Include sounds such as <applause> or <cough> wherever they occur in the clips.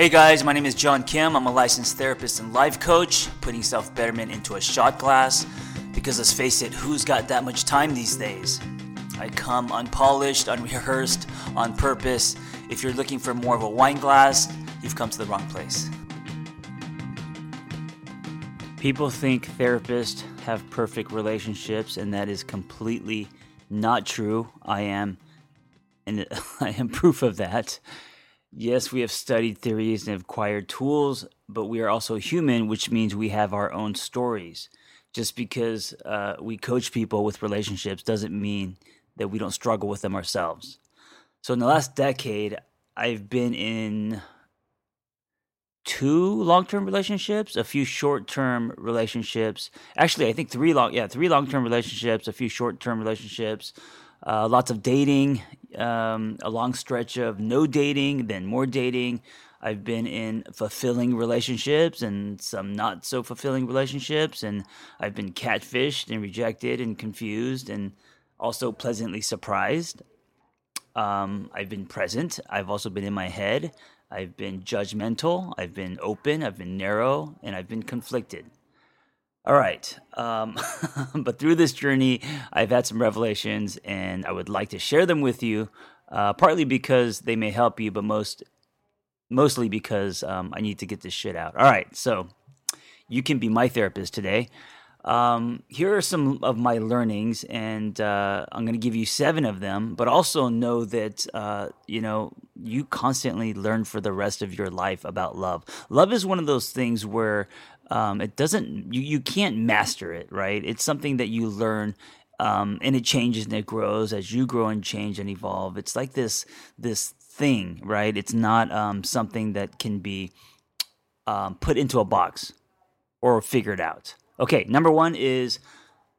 Hey guys, my name is John Kim. I'm a licensed therapist and life coach, putting self betterment into a shot glass. Because let's face it, who's got that much time these days? I come unpolished, unrehearsed, on purpose. If you're looking for more of a wine glass, you've come to the wrong place. People think therapists have perfect relationships, and that is completely not true. I am, and <laughs> I am proof of that. Yes, we have studied theories and acquired tools, but we are also human, which means we have our own stories. Just because uh, we coach people with relationships doesn't mean that we don't struggle with them ourselves. So, in the last decade, I've been in two long-term relationships, a few short-term relationships. Actually, I think three long, yeah, three long-term relationships, a few short-term relationships, uh, lots of dating, um, a long stretch of no dating, then more dating. I've been in fulfilling relationships and some not so fulfilling relationships, and I've been catfished and rejected and confused and also pleasantly surprised. Um, I've been present. I've also been in my head. I've been judgmental. I've been open. I've been narrow, and I've been conflicted. All right. Um, <laughs> but through this journey, I've had some revelations, and I would like to share them with you. Uh, partly because they may help you, but most mostly because um, I need to get this shit out. All right. So you can be my therapist today. Um, here are some of my learnings, and uh, I'm going to give you seven of them. But also know that uh, you know you constantly learn for the rest of your life about love. Love is one of those things where um, it doesn't you you can't master it, right? It's something that you learn. Um, and it changes and it grows as you grow and change and evolve. It's like this this thing, right? It's not um, something that can be um, put into a box or figured out. Okay, number one is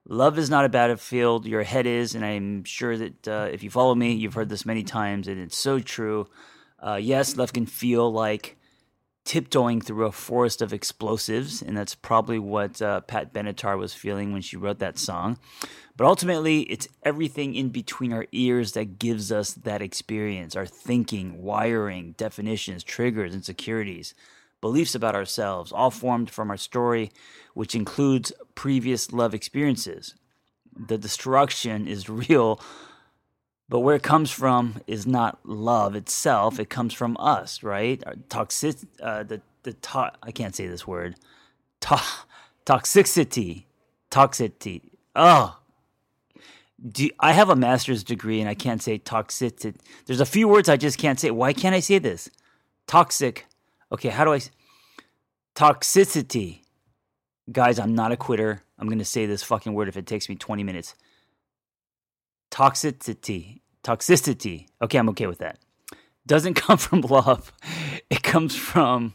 love is not a battlefield. Your head is, and I'm sure that uh, if you follow me, you've heard this many times, and it's so true. Uh, yes, love can feel like tiptoeing through a forest of explosives, and that's probably what uh, Pat Benatar was feeling when she wrote that song. But ultimately, it's everything in between our ears that gives us that experience our thinking, wiring, definitions, triggers, insecurities beliefs about ourselves, all formed from our story, which includes previous love experiences. The destruction is <laughs> real, but where it comes from is not love itself. It comes from us, right? toxic, uh, the the to- I can't say this word. To- toxicity, toxicity. Oh, do, I have a master's degree and I can't say toxicity. There's a few words I just can't say. Why can't I say this? Toxic Okay, how do I? Toxicity. Guys, I'm not a quitter. I'm to say this fucking word if it takes me 20 minutes. Toxicity. Toxicity. Okay, I'm okay with that. Doesn't <laughs> come from love. It comes from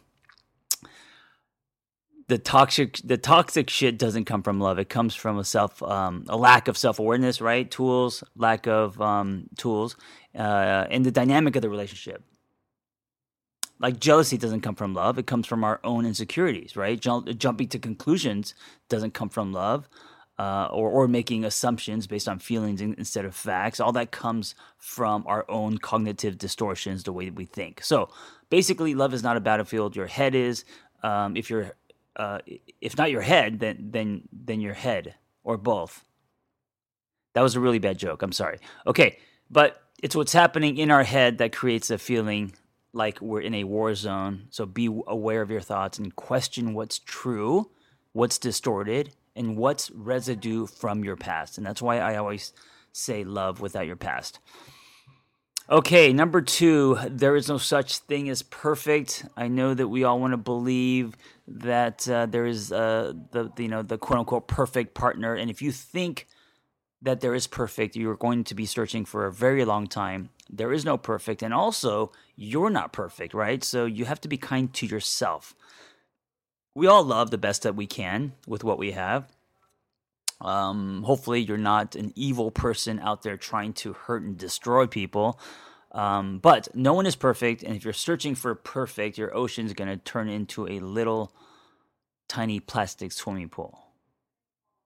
the toxic the toxic shit doesn't come from love it comes from a self um, a lack of self-awareness right tools lack of um, tools uh, and the dynamic of the relationship like jealousy doesn't come from love it comes from our own insecurities right jumping to conclusions doesn't come from love uh, or, or making assumptions based on feelings instead of facts. All that comes from our own cognitive distortions the way that we think. So basically love is not a battlefield your head is. Um, if you're uh, if not your head then then then your head or both. That was a really bad joke. I'm sorry. Okay but it's what's happening in our head that creates a feeling like we're in a war zone. So be aware of your thoughts and question what's true, what's distorted, and what's residue from your past. And that's why I always say love without your past. Okay, number two, there is no such thing as perfect. I know that we all want to believe that uh, there is uh, the, the you know the quote unquote perfect partner, and if you think that there is perfect, you're going to be searching for a very long time. There is no perfect. And also, you're not perfect, right? So you have to be kind to yourself. We all love the best that we can with what we have. Um, hopefully, you're not an evil person out there trying to hurt and destroy people. Um, but no one is perfect. And if you're searching for perfect, your ocean's going to turn into a little tiny plastic swimming pool,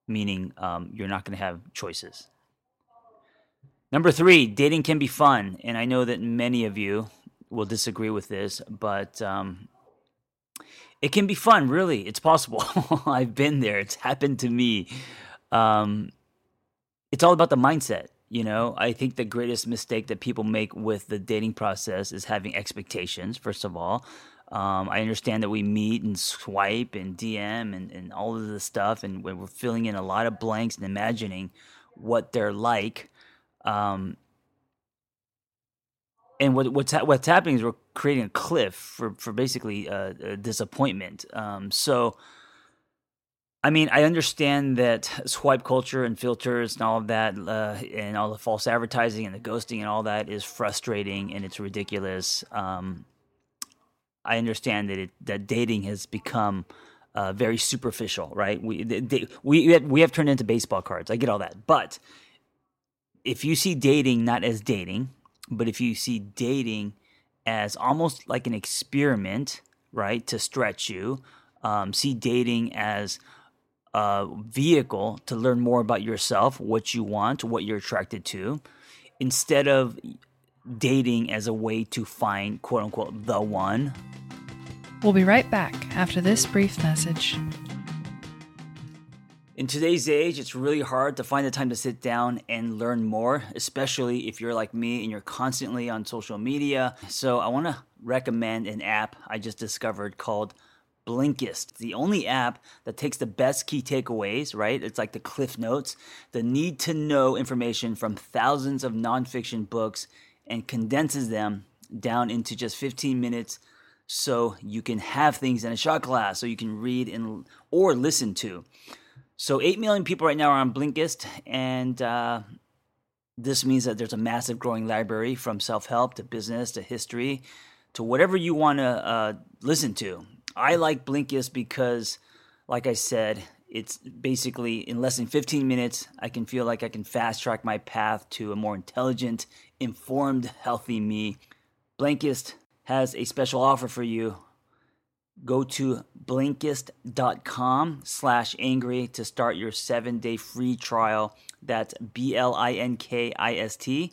meaning um, you're not going to have choices. Number three, dating can be fun. And I know that many of you, will disagree with this, but um, it can be fun. Really, it's possible. <laughs> I've been there. It's happened to me. Um, it's all about the mindset. You know, I think the greatest mistake that people make with the dating process is having expectations. First of all, um, I understand that we meet and swipe and DM and, and all of this stuff, and we're filling in a lot of blanks and imagining what they're like. Um, and what, what's ha- what's happening is we're creating a cliff for for basically uh, disappointment. Um, so, I mean, I understand that swipe culture and filters and all of that, uh, and all the false advertising and the ghosting and all that is frustrating and it's ridiculous. Um, I understand that it, that dating has become uh, very superficial, right? We they, we we have turned into baseball cards. I get all that, but if you see dating not as dating, but if you see dating as almost like an experiment, right, to stretch you, um, see dating as a vehicle to learn more about yourself, what you want, what you're attracted to, instead of dating as a way to find quote unquote the one. We'll be right back after this brief message. In today's age, it's really hard to find the time to sit down and learn more, especially if you're like me and you're constantly on social media. So, I want to recommend an app I just discovered called Blinkist, It's the only app that takes the best key takeaways, right? It's like the Cliff Notes, the need to know information from thousands of nonfiction books and condenses them down into just 15 minutes so you can have things in a shot glass so you can read and or listen to. So 8 million people right now are on Blinkist and uh, this means that there's a massive growing library from self-help to business to history to whatever you want to uh, listen to. I like Blinkist because like I said, it's basically in less than 15 minutes, I can feel like I can fast track my path to a more intelligent, informed, healthy me. Blinkist has a special offer for you. Go to Blinkist.com slash angry to start your seven day free trial. That's B L I N K I S T.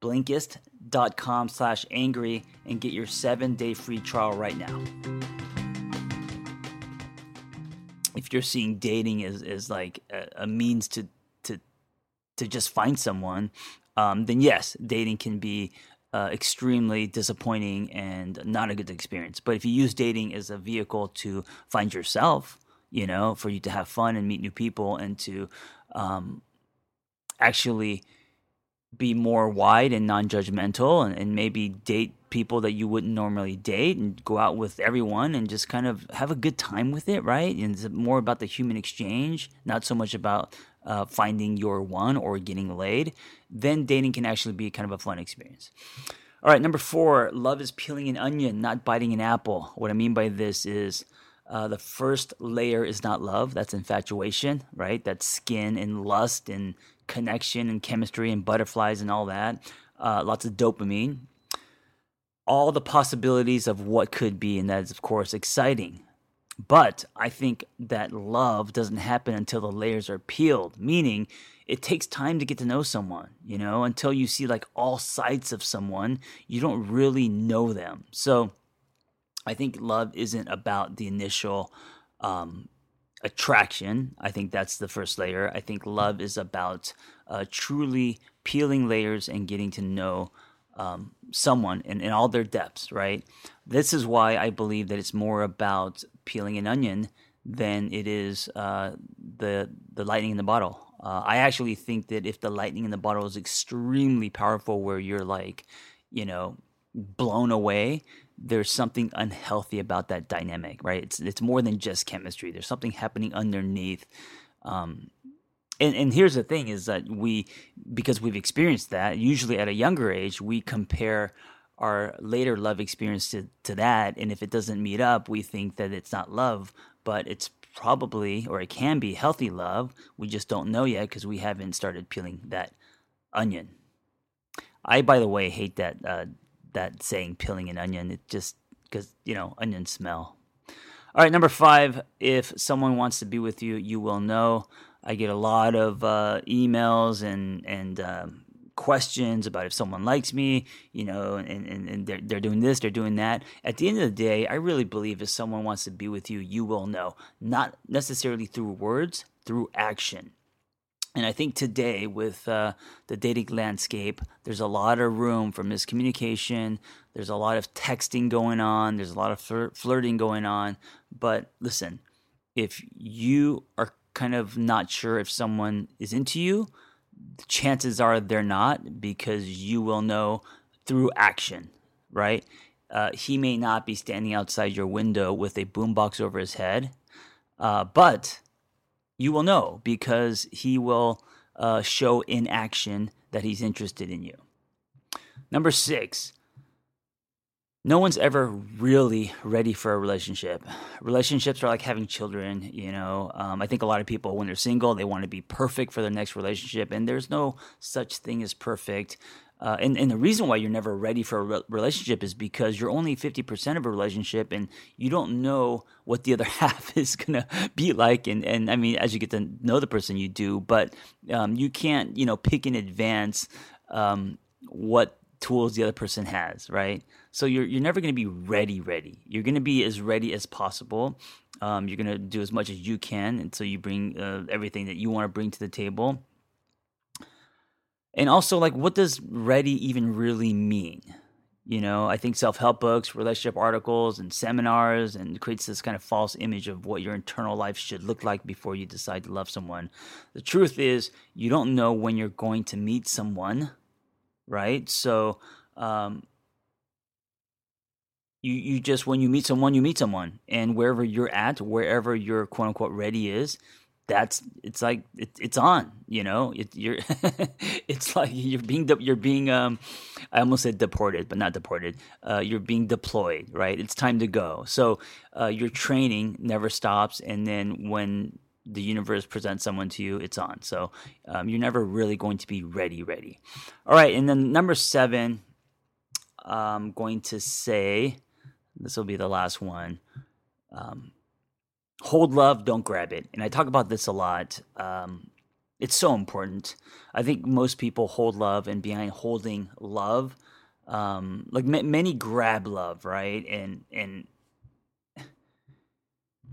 Blinkist.com slash angry and get your seven day free trial right now if you're seeing dating as, as like a, a means to to to just find someone, um, then yes, dating can be uh, extremely disappointing and not a good experience. But if you use dating as a vehicle to find yourself, you know, for you to have fun and meet new people and to um, actually be more wide and non-judgmental and, and, maybe date people that you wouldn't normally date and go out with everyone and just kind of have a good time with it right and it's more about the human exchange not so much about uh, finding your one or getting laid then dating can actually be kind of a fun experience all right number four love is peeling an onion not biting an apple what i mean by this is uh, the first layer is not love that's infatuation right that's skin and lust and connection and chemistry and butterflies and all that. Uh, lots of dopamine. All the possibilities of what could be, and that is, of course, exciting. But I think that love doesn't happen until the layers are peeled, meaning it takes time to get to know someone, you know, until you see like all sides of someone, you don't really know them. So I think love isn't about the initial um, attraction. I think that's the first layer. I think love is about uh, truly peeling layers and getting to know um, someone in, in all their depths, right? This is why I believe that it's more about peeling an onion than it is uh, the the lightning in the bottle. Uh, I actually think that if the lightning in the bottle is extremely powerful, where you're like, you know, blown away, there's something unhealthy about that dynamic, right? It's it's more than just chemistry. There's something happening underneath. Um, and and here's the thing: is that we because we've experienced that. Usually at a younger age, we compare our later love experience to, to that, and if it doesn't meet up, we think that it's not love, but it's probably or it can be healthy love. We just don't know yet because we haven't started peeling that onion. I, by the way, hate that uh, that saying peeling an onion. It just because you know onions smell. All right, number five. If someone wants to be with you, you will know. I get a lot of uh, emails and and um, questions about if someone likes me, you know, and, and, and they're, they're doing this, they're doing that. At the end of the day, I really believe if someone wants to be with you, you will know. Not necessarily through words, through action. And I think today, with uh, the dating landscape, there's a lot of room for miscommunication. There's a lot of texting going on. There's a lot of flir- flirting going on. But listen, if you are kind of not sure if someone is into you, chances are they're not because you will know through action, right? Uh, he may not be standing outside your window with a boombox over his head, uh, but you will know because he will uh, show in action that he's interested in you. Number six, no one's ever really ready for a relationship. Relationships are like having children, you know. Um, I think a lot of people, when they're single, they want to be perfect for their next relationship, and there's no such thing as perfect. Uh, and, and the reason why you're never ready for a re- relationship is because you're only 50% of a relationship and you don't know what the other <laughs> half is going to be like. And, and I mean, as you get to know the person, you do, but um, you can't, you know, pick in advance um, what tools the other person has, right? So you're you're never going to be ready, ready. You're going to be as ready as possible. Um, you're going to do as much as you can until you bring uh, everything that you want to bring to the table. And also, like, what does ready even really mean? You know, I think self help books, relationship articles, and seminars, and creates this kind of false image of what your internal life should look like before you decide to love someone. The truth is, you don't know when you're going to meet someone right? So, um, you you just when you meet someone, you meet someone, and wherever you're at, wherever your quote unquote ready is, that's it's like it, it's on. You know, it, you're <laughs> it's like you're being you're being um, I almost said deported, but not deported. Uh, you're being deployed, right? It's time to go. So uh, your training never stops, and then when the universe presents someone to you, it's on. So um, you're never really going to be ready, ready. All right, and then number seven, I'm going to say this will be the last one. Um, hold love, don't grab it. And I talk about this a lot. Um, it's so important. I think most people hold love, and behind holding love, um, like m- many grab love, right? And and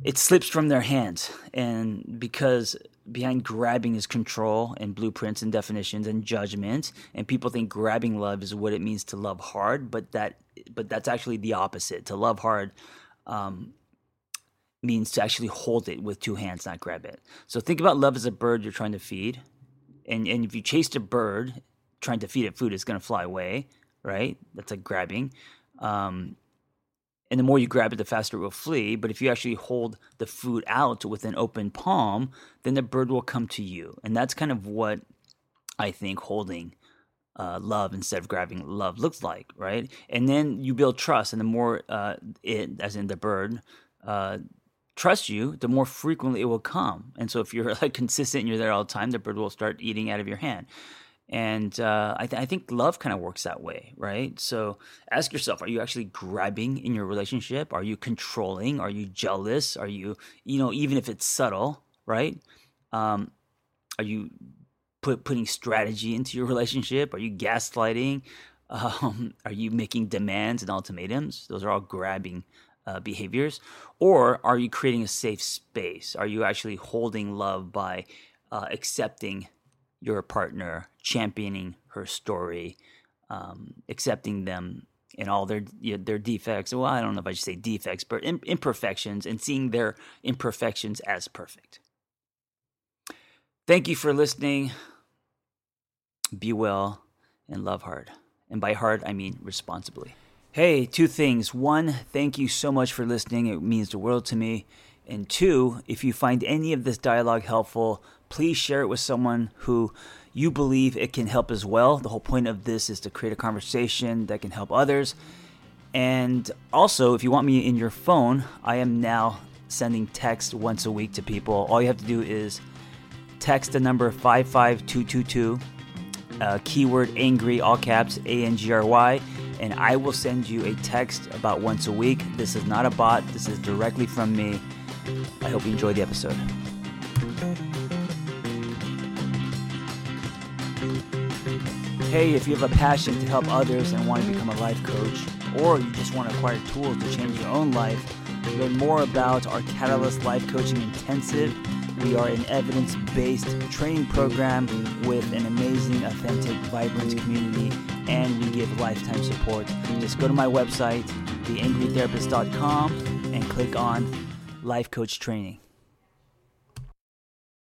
it slips from their hands. And because behind grabbing is control and blueprints and definitions and judgment and people think grabbing love is what it means to love hard but that but that's actually the opposite. To love hard um, means to actually hold it with two hands not grab it. So think about love as a bird you're trying to feed. And and if you chased a bird trying to feed it food it's going to fly away right? That's like grabbing. Um, and the more you grab it, the faster it will flee. But if you actually hold the food out with an open palm, then the bird will come to you. And that's kind of what I think holding uh, love instead of grabbing love looks like, right? And then you build trust, and the more uh, it, as in the bird, uh, trusts you, the more frequently it will come. And so if you're <laughs> like consistent and you're there all the time, the bird will start eating out of your hand. And uh, I, th- I, think love kind of works that way, right? So ask yourself: Are you actually grabbing in your relationship? Are you controlling? Are you jealous? Are you, you know, even if it's subtle, right? Um, are you put putting strategy into your <laughs> relationship? Are you gaslighting? Um, <laughs> are you making demands and ultimatums? Those are all grabbing uh, behaviors. Or are you creating a safe space? Are you actually holding love by uh, accepting your partner, championing her story, um, accepting them and all their their defects. Well, I don't know if I should say defects, but imperfections, and seeing their imperfections as perfect. Thank you for listening. Be well and love hard. And by hard, I mean responsibly. Hey, two things. One, thank you so much for listening. It means the world to me. And two, if you find any of this dialogue helpful, please share it with someone who you believe it can help as well. The whole point of this is to create a conversation that can help others. And also, if you want me in your phone, I am now sending text once a week to people. All you have to do is text the number 55222, uh, keyword angry, all caps, A N G R Y, and I will send you a text about once a week. This is not a bot, this is directly from me. I hope you enjoy the episode. Hey, if you have a passion to help others and want to become a life coach, or you just want to acquire tools to change your own life, learn more about our Catalyst Life Coaching Intensive. We are an evidence based training program with an amazing, authentic, vibrant community, and we give lifetime support. Just go to my website, theangrytherapist.com, and click on Life Coach Training.